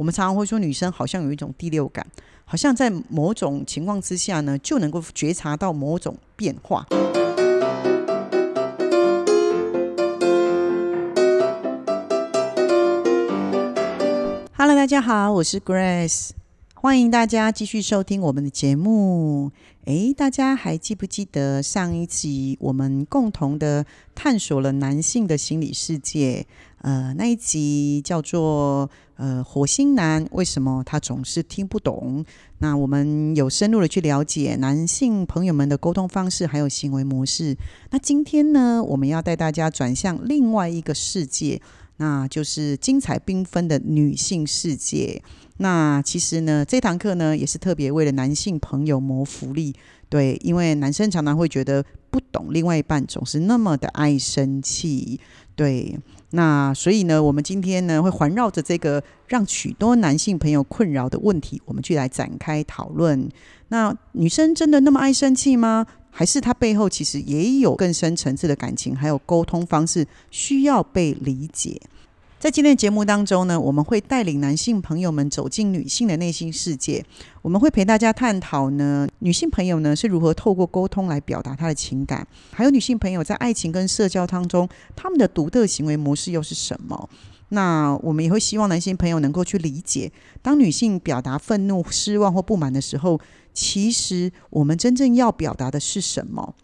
我们常常会说，女生好像有一种第六感，好像在某种情况之下呢，就能够觉察到某种变化。Hello，大家好，我是 Grace，欢迎大家继续收听我们的节目。诶，大家还记不记得上一集我们共同的探索了男性的心理世界？呃，那一集叫做“呃，火星男为什么他总是听不懂？”那我们有深入的去了解男性朋友们的沟通方式还有行为模式。那今天呢，我们要带大家转向另外一个世界。那就是精彩缤纷的女性世界。那其实呢，这堂课呢也是特别为了男性朋友谋福利。对，因为男生常常会觉得不懂另外一半总是那么的爱生气。对，那所以呢，我们今天呢会环绕着这个让许多男性朋友困扰的问题，我们去来展开讨论。那女生真的那么爱生气吗？还是她背后其实也有更深层次的感情，还有沟通方式需要被理解。在今天的节目当中呢，我们会带领男性朋友们走进女性的内心世界。我们会陪大家探讨呢，女性朋友呢是如何透过沟通来表达她的情感，还有女性朋友在爱情跟社交当中，他们的独特行为模式又是什么？那我们也会希望男性朋友能够去理解，当女性表达愤怒、失望或不满的时候。其实我们真正要表达的是什么？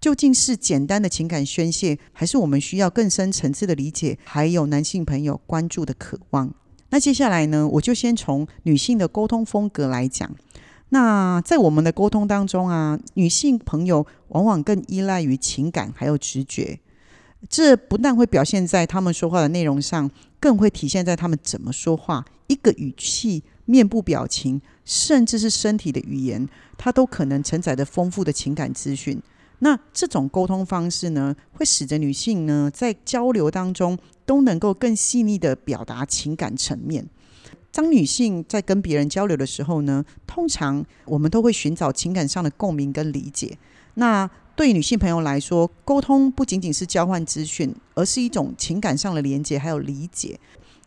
究竟是简单的情感宣泄，还是我们需要更深层次的理解？还有男性朋友关注的渴望？那接下来呢？我就先从女性的沟通风格来讲。那在我们的沟通当中啊，女性朋友往往更依赖于情感还有直觉。这不但会表现在他们说话的内容上，更会体现在他们怎么说话，一个语气。面部表情，甚至是身体的语言，它都可能承载着丰富的情感资讯。那这种沟通方式呢，会使得女性呢在交流当中都能够更细腻的表达情感层面。当女性在跟别人交流的时候呢，通常我们都会寻找情感上的共鸣跟理解。那对女性朋友来说，沟通不仅仅是交换资讯，而是一种情感上的连接还有理解。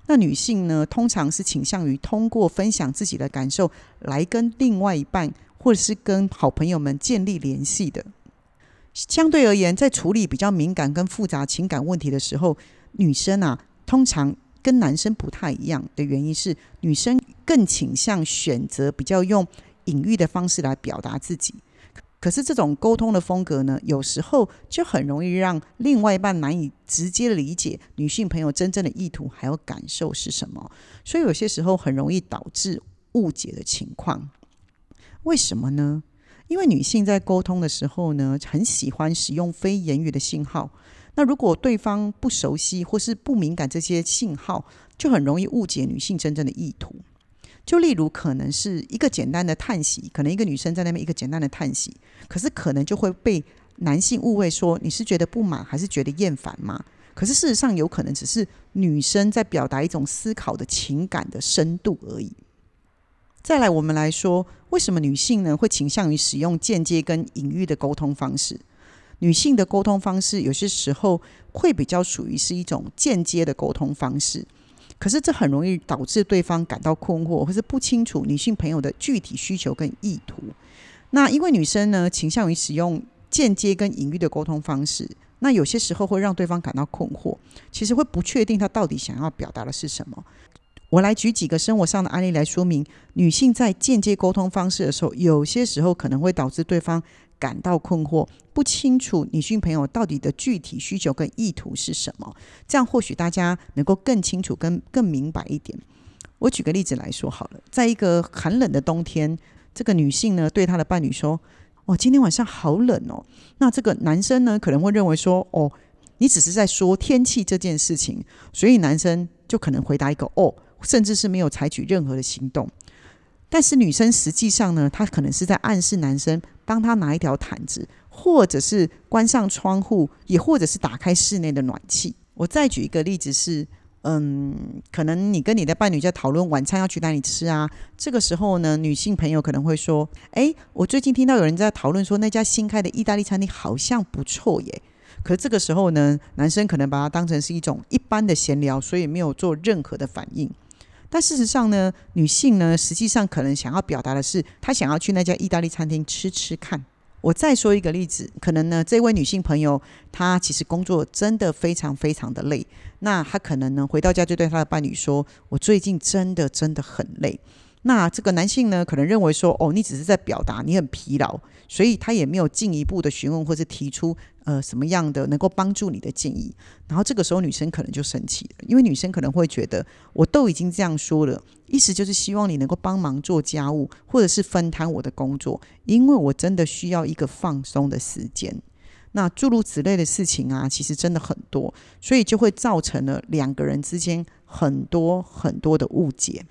那女性呢，通常是倾向于通过分享自己的感受，来跟另外一半或者是跟好朋友们建立联系的。相对而言，在处理比较敏感跟复杂情感问题的时候，女生啊，通常跟男生不太一样的原因是，女生更倾向选择比较用隐喻的方式来表达自己。可是这种沟通的风格呢，有时候就很容易让另外一半难以直接理解女性朋友真正的意图还有感受是什么，所以有些时候很容易导致误解的情况。为什么呢？因为女性在沟通的时候呢，很喜欢使用非言语的信号。那如果对方不熟悉或是不敏感这些信号，就很容易误解女性真正的意图。就例如，可能是一个简单的叹息，可能一个女生在那边一个简单的叹息，可是可能就会被男性误会说你是觉得不满还是觉得厌烦吗？可是事实上，有可能只是女生在表达一种思考的情感的深度而已。再来，我们来说，为什么女性呢会倾向于使用间接跟隐喻的沟通方式？女性的沟通方式有些时候会比较属于是一种间接的沟通方式。可是这很容易导致对方感到困惑，或是不清楚女性朋友的具体需求跟意图。那因为女生呢倾向于使用间接跟隐喻的沟通方式，那有些时候会让对方感到困惑，其实会不确定他到底想要表达的是什么。我来举几个生活上的案例来说明，女性在间接沟通方式的时候，有些时候可能会导致对方。感到困惑，不清楚女性朋友到底的具体需求跟意图是什么，这样或许大家能够更清楚、跟更明白一点。我举个例子来说好了，在一个寒冷的冬天，这个女性呢对她的伴侣说：“哦，今天晚上好冷哦。”那这个男生呢可能会认为说：“哦，你只是在说天气这件事情。”所以男生就可能回答一个“哦”，甚至是没有采取任何的行动。但是女生实际上呢，她可能是在暗示男生帮她拿一条毯子，或者是关上窗户，也或者是打开室内的暖气。我再举一个例子是，嗯，可能你跟你的伴侣在讨论晚餐要去哪里吃啊，这个时候呢，女性朋友可能会说：“哎，我最近听到有人在讨论说那家新开的意大利餐厅好像不错耶。”可这个时候呢，男生可能把它当成是一种一般的闲聊，所以没有做任何的反应。但事实上呢，女性呢，实际上可能想要表达的是，她想要去那家意大利餐厅吃吃看。我再说一个例子，可能呢，这位女性朋友她其实工作真的非常非常的累，那她可能呢回到家就对她的伴侣说：“我最近真的真的很累。”那这个男性呢，可能认为说，哦，你只是在表达你很疲劳，所以他也没有进一步的询问或者提出呃什么样的能够帮助你的建议。然后这个时候女生可能就生气了，因为女生可能会觉得，我都已经这样说了，意思就是希望你能够帮忙做家务，或者是分摊我的工作，因为我真的需要一个放松的时间。那诸如此类的事情啊，其实真的很多，所以就会造成了两个人之间很多很多的误解。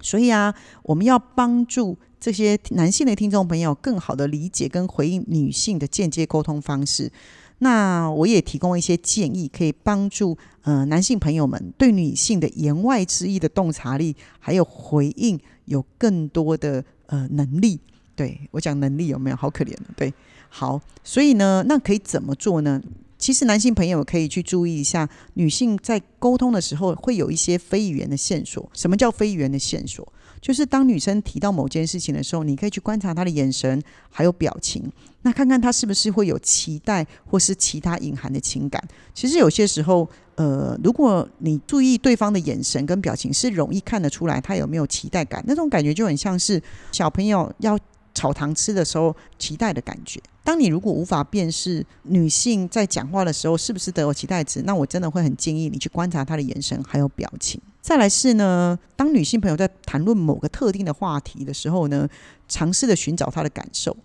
所以啊，我们要帮助这些男性的听众朋友更好的理解跟回应女性的间接沟通方式。那我也提供一些建议，可以帮助呃男性朋友们对女性的言外之意的洞察力，还有回应有更多的呃能力。对我讲能力有没有？好可怜对，好，所以呢，那可以怎么做呢？其实男性朋友可以去注意一下，女性在沟通的时候会有一些非语言的线索。什么叫非语言的线索？就是当女生提到某件事情的时候，你可以去观察她的眼神还有表情，那看看她是不是会有期待或是其他隐含的情感。其实有些时候，呃，如果你注意对方的眼神跟表情，是容易看得出来他有没有期待感。那种感觉就很像是小朋友要。炒糖吃的时候，期待的感觉。当你如果无法辨识女性在讲话的时候是不是得有期待值，那我真的会很建议你去观察她的眼神还有表情。再来是呢，当女性朋友在谈论某个特定的话题的时候呢，尝试的寻找她的感受。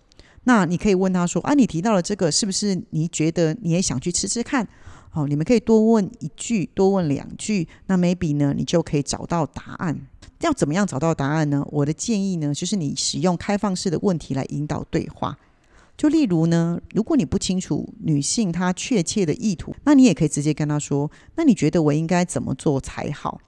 那你可以问她说：“啊，你提到了这个，是不是你觉得你也想去吃吃看？”哦，你们可以多问一句，多问两句，那 maybe 呢，你就可以找到答案。要怎么样找到答案呢？我的建议呢，就是你使用开放式的问题来引导对话。就例如呢，如果你不清楚女性她确切的意图，那你也可以直接跟她说：“那你觉得我应该怎么做才好？”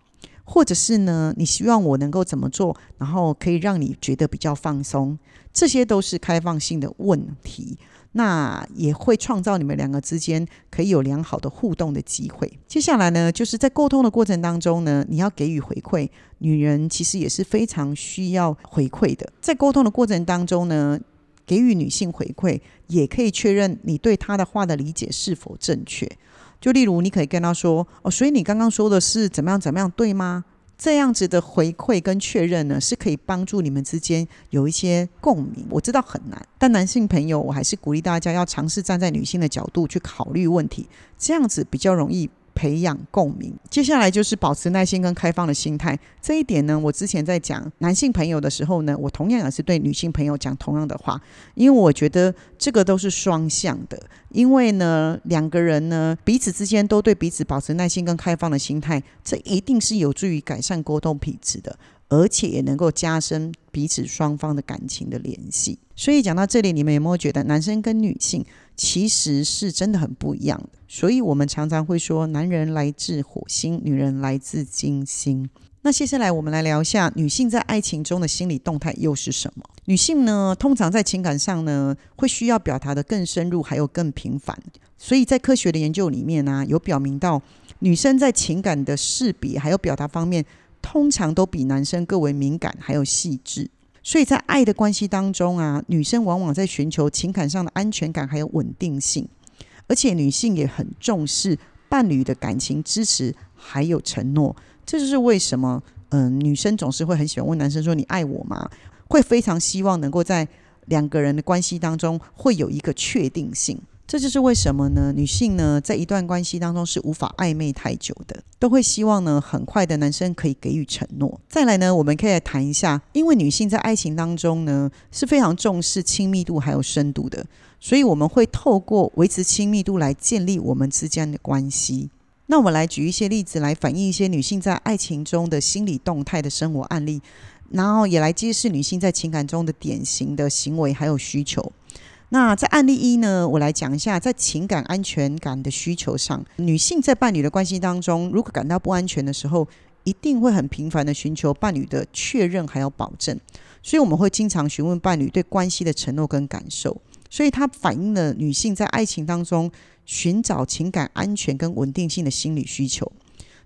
或者是呢，你希望我能够怎么做，然后可以让你觉得比较放松？这些都是开放性的问题。那也会创造你们两个之间可以有良好的互动的机会。接下来呢，就是在沟通的过程当中呢，你要给予回馈。女人其实也是非常需要回馈的。在沟通的过程当中呢，给予女性回馈，也可以确认你对她的话的理解是否正确。就例如，你可以跟她说：“哦，所以你刚刚说的是怎么样怎么样，对吗？”这样子的回馈跟确认呢，是可以帮助你们之间有一些共鸣。我知道很难，但男性朋友，我还是鼓励大家要尝试站在女性的角度去考虑问题，这样子比较容易。培养共鸣，接下来就是保持耐心跟开放的心态。这一点呢，我之前在讲男性朋友的时候呢，我同样也是对女性朋友讲同样的话，因为我觉得这个都是双向的。因为呢，两个人呢彼此之间都对彼此保持耐心跟开放的心态，这一定是有助于改善沟通品质的。而且也能够加深彼此双方的感情的联系。所以讲到这里，你们有没有觉得男生跟女性其实是真的很不一样的？所以我们常常会说，男人来自火星，女人来自金星。那接下来我们来聊一下女性在爱情中的心理动态又是什么？女性呢，通常在情感上呢，会需要表达的更深入，还有更频繁。所以在科学的研究里面呢，有表明到女生在情感的识别还有表达方面。通常都比男生更为敏感，还有细致，所以在爱的关系当中啊，女生往往在寻求情感上的安全感还有稳定性，而且女性也很重视伴侣的感情支持还有承诺。这就是为什么，嗯，女生总是会很喜欢问男生说：“你爱我吗？”会非常希望能够在两个人的关系当中会有一个确定性。这就是为什么呢？女性呢，在一段关系当中是无法暧昧太久的，都会希望呢，很快的男生可以给予承诺。再来呢，我们可以来谈一下，因为女性在爱情当中呢，是非常重视亲密度还有深度的，所以我们会透过维持亲密度来建立我们之间的关系。那我们来举一些例子来反映一些女性在爱情中的心理动态的生活案例，然后也来揭示女性在情感中的典型的行为还有需求。那在案例一呢，我来讲一下，在情感安全感的需求上，女性在伴侣的关系当中，如果感到不安全的时候，一定会很频繁的寻求伴侣的确认还有保证，所以我们会经常询问伴侣对关系的承诺跟感受，所以它反映了女性在爱情当中寻找情感安全跟稳定性的心理需求。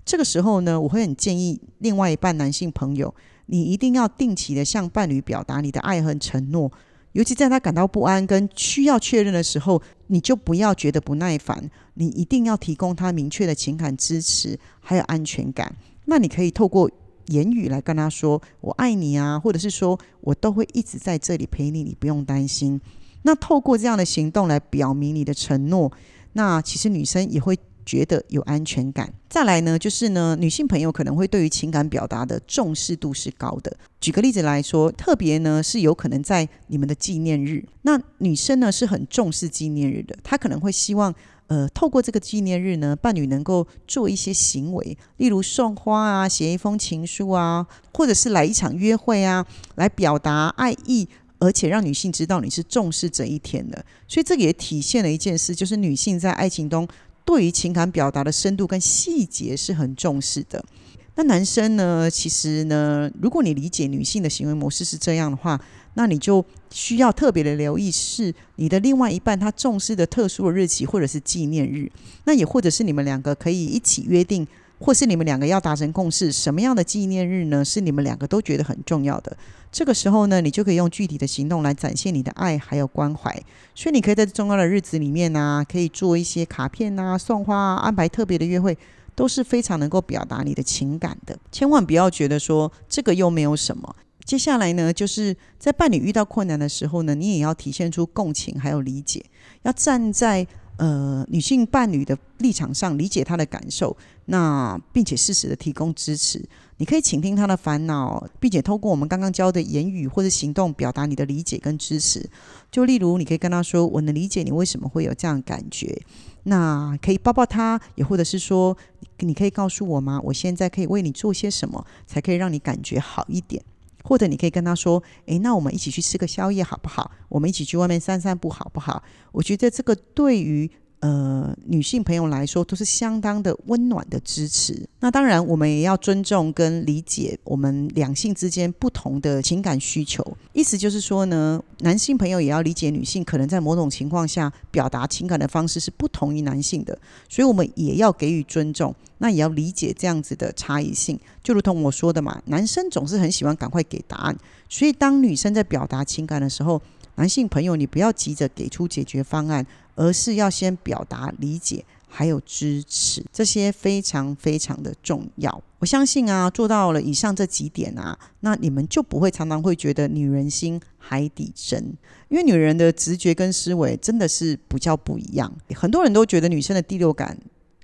这个时候呢，我会很建议另外一半男性朋友，你一定要定期的向伴侣表达你的爱和承诺，尤其在他感到不安跟需要确认的时候，你就不要觉得不耐烦，你一定要提供他明确的情感支持还有安全感。那你可以透过言语来跟他说“我爱你”啊，或者是说我都会一直在这里陪你，你不用担心。那透过这样的行动来表明你的承诺，那其实女生也会觉得有安全感。再来呢，就是呢，女性朋友可能会对于情感表达的重视度是高的。举个例子来说，特别呢是有可能在你们的纪念日，那女生呢是很重视纪念日的，她可能会希望。呃，透过这个纪念日呢，伴侣能够做一些行为，例如送花啊，写一封情书啊，或者是来一场约会啊，来表达爱意，而且让女性知道你是重视这一天的。所以这个也体现了一件事，就是女性在爱情中对于情感表达的深度跟细节是很重视的。那男生呢，其实呢，如果你理解女性的行为模式是这样的话。那你就需要特别的留意，是你的另外一半他重视的特殊的日期或者是纪念日，那也或者是你们两个可以一起约定，或是你们两个要达成共识，什么样的纪念日呢？是你们两个都觉得很重要的。这个时候呢，你就可以用具体的行动来展现你的爱还有关怀。所以你可以在重要的日子里面呢，可以做一些卡片啊、送花啊、安排特别的约会，都是非常能够表达你的情感的。千万不要觉得说这个又没有什么。接下来呢，就是在伴侣遇到困难的时候呢，你也要体现出共情还有理解，要站在呃女性伴侣的立场上理解她的感受，那并且适时的提供支持。你可以倾听她的烦恼，并且透过我们刚刚教的言语或者行动表达你的理解跟支持。就例如，你可以跟她说：“我能理解你为什么会有这样感觉。”那可以抱抱她，也或者是说：“你可以告诉我吗？我现在可以为你做些什么，才可以让你感觉好一点？”或者你可以跟他说：“诶，那我们一起去吃个宵夜好不好？我们一起去外面散散步好不好？”我觉得这个对于。呃，女性朋友来说都是相当的温暖的支持。那当然，我们也要尊重跟理解我们两性之间不同的情感需求。意思就是说呢，男性朋友也要理解女性可能在某种情况下表达情感的方式是不同于男性的，所以我们也要给予尊重。那也要理解这样子的差异性。就如同我说的嘛，男生总是很喜欢赶快给答案，所以当女生在表达情感的时候，男性朋友你不要急着给出解决方案。而是要先表达理解，还有支持，这些非常非常的重要。我相信啊，做到了以上这几点啊，那你们就不会常常会觉得女人心海底针，因为女人的直觉跟思维真的是比较不一样。很多人都觉得女生的第六感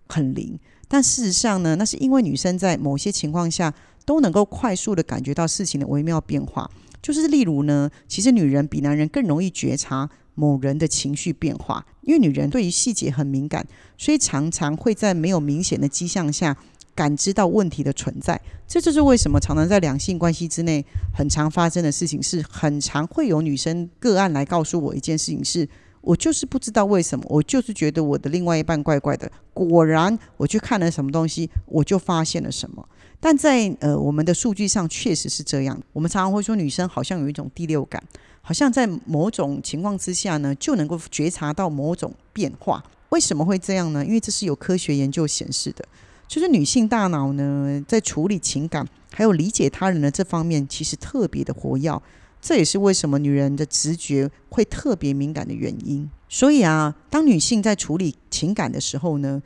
很灵，但事实上呢，那是因为女生在某些情况下都能够快速的感觉到事情的微妙变化。就是例如呢，其实女人比男人更容易觉察。某人的情绪变化，因为女人对于细节很敏感，所以常常会在没有明显的迹象下感知到问题的存在。这就是为什么常常在两性关系之内很常发生的事情，是很常会有女生个案来告诉我一件事情：是我就是不知道为什么，我就是觉得我的另外一半怪怪的。果然，我去看了什么东西，我就发现了什么。但在呃我们的数据上确实是这样。我们常常会说，女生好像有一种第六感。好像在某种情况之下呢，就能够觉察到某种变化。为什么会这样呢？因为这是有科学研究显示的，就是女性大脑呢，在处理情感还有理解他人的这方面，其实特别的活跃。这也是为什么女人的直觉会特别敏感的原因。所以啊，当女性在处理情感的时候呢，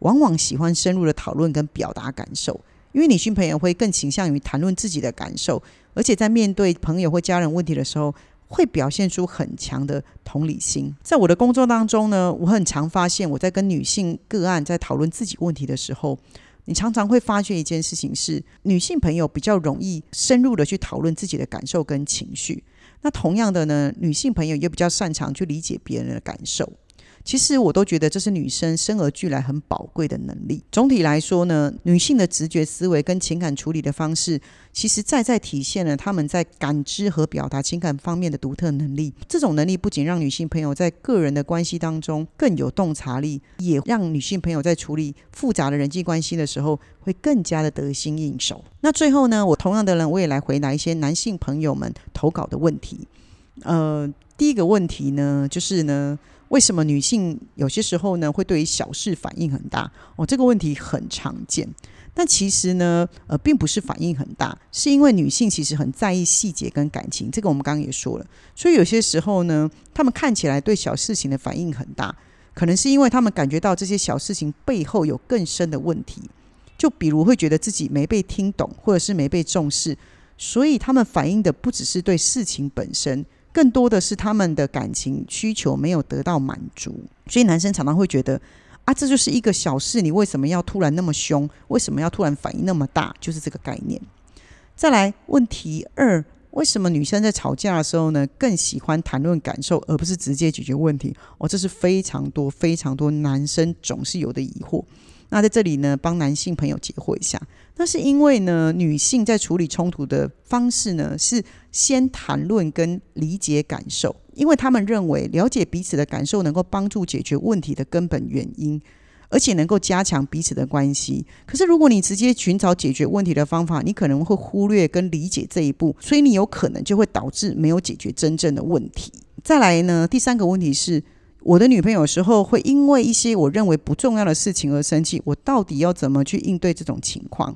往往喜欢深入的讨论跟表达感受，因为女性朋友会更倾向于谈论自己的感受，而且在面对朋友或家人问题的时候。会表现出很强的同理心。在我的工作当中呢，我很常发现，我在跟女性个案在讨论自己问题的时候，你常常会发觉一件事情是，女性朋友比较容易深入的去讨论自己的感受跟情绪。那同样的呢，女性朋友也比较擅长去理解别人的感受。其实我都觉得这是女生生而俱来很宝贵的能力。总体来说呢，女性的直觉思维跟情感处理的方式，其实再在体现了她们在感知和表达情感方面的独特能力。这种能力不仅让女性朋友在个人的关系当中更有洞察力，也让女性朋友在处理复杂的人际关系的时候会更加的得心应手。那最后呢，我同样的人我也来回答一些男性朋友们投稿的问题。呃，第一个问题呢，就是呢。为什么女性有些时候呢会对于小事反应很大？哦，这个问题很常见。但其实呢，呃，并不是反应很大，是因为女性其实很在意细节跟感情，这个我们刚刚也说了。所以有些时候呢，她们看起来对小事情的反应很大，可能是因为她们感觉到这些小事情背后有更深的问题。就比如会觉得自己没被听懂，或者是没被重视，所以她们反映的不只是对事情本身，更多的是他们的感情需求没有得到满足。所以男生常常会觉得。啊，这就是一个小事，你为什么要突然那么凶？为什么要突然反应那么大？就是这个概念。再来，问题二：为什么女生在吵架的时候呢，更喜欢谈论感受，而不是直接解决问题？哦，这是非常多、非常多男生总是有的疑惑。那在这里呢，帮男性朋友解惑一下。那是因为呢，女性在处理冲突的方式呢，是先谈论跟理解感受，因为他们认为了解彼此的感受能够帮助解决问题的根本原因，而且能够加强彼此的关系。可是如果你直接寻找解决问题的方法，你可能会忽略跟理解这一步，所以你有可能就会导致没有解决真正的问题。再来呢，第三个问题是。我的女朋友有时候会因为一些我认为不重要的事情而生气，我到底要怎么去应对这种情况？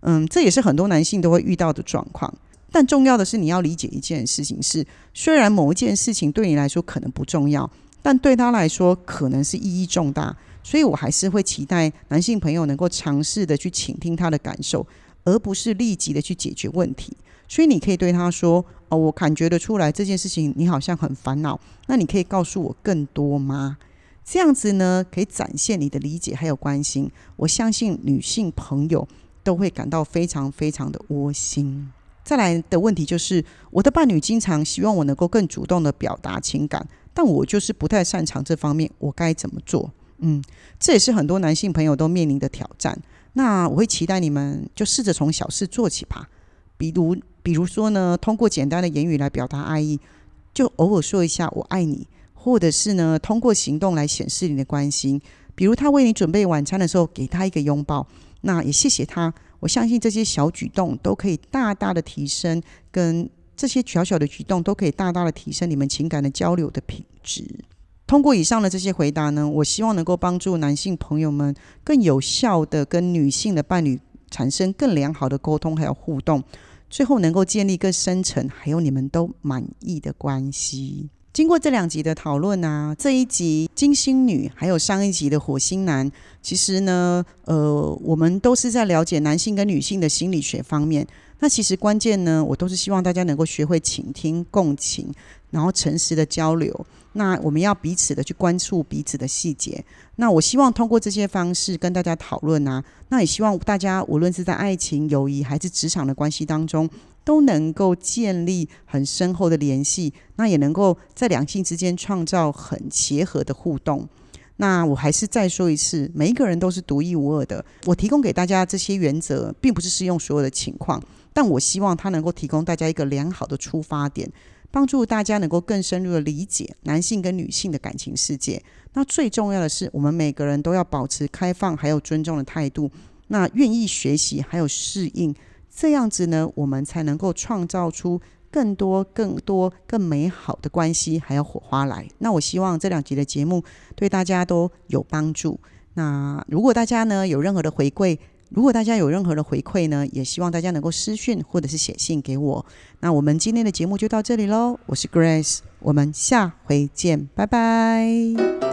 嗯，这也是很多男性都会遇到的状况。但重要的是，你要理解一件事情是：虽然某一件事情对你来说可能不重要，但对他来说可能是意义重大。所以我还是会期待男性朋友能够尝试的去倾听他的感受，而不是立即的去解决问题。所以你可以对他说：“哦，我感觉得出来这件事情你好像很烦恼，那你可以告诉我更多吗？”这样子呢，可以展现你的理解还有关心。我相信女性朋友都会感到非常非常的窝心。再来的问题就是，我的伴侣经常希望我能够更主动的表达情感，但我就是不太擅长这方面，我该怎么做？嗯，这也是很多男性朋友都面临的挑战。那我会期待你们就试着从小事做起吧，比如。比如说呢，通过简单的言语来表达爱意，就偶尔说一下“我爱你”，或者是呢，通过行动来显示你的关心。比如他为你准备晚餐的时候，给他一个拥抱，那也谢谢他。我相信这些小举动都可以大大的提升，跟这些小小的举动都可以大大的提升你们情感的交流的品质。通过以上的这些回答呢，我希望能够帮助男性朋友们更有效的跟女性的伴侣产生更良好的沟通还有互动。最后能够建立更深层，还有你们都满意的关系。经过这两集的讨论啊，这一集金星女，还有上一集的火星男，其实呢，呃，我们都是在了解男性跟女性的心理学方面。那其实关键呢，我都是希望大家能够学会倾听、共情，然后诚实的交流。那我们要彼此的去关注彼此的细节。那我希望通过这些方式跟大家讨论啊，那也希望大家无论是在爱情、友谊还是职场的关系当中，都能够建立很深厚的联系。那也能够在两性之间创造很协和的互动。那我还是再说一次，每一个人都是独一无二的。我提供给大家这些原则，并不是适用所有的情况，但我希望它能够提供大家一个良好的出发点。帮助大家能够更深入的理解男性跟女性的感情世界。那最重要的是，我们每个人都要保持开放还有尊重的态度。那愿意学习还有适应，这样子呢，我们才能够创造出更多、更多、更美好的关系还有火花来。那我希望这两集的节目对大家都有帮助。那如果大家呢有任何的回馈，如果大家有任何的回馈呢，也希望大家能够私讯或者是写信给我。那我们今天的节目就到这里喽，我是 Grace，我们下回见，拜拜。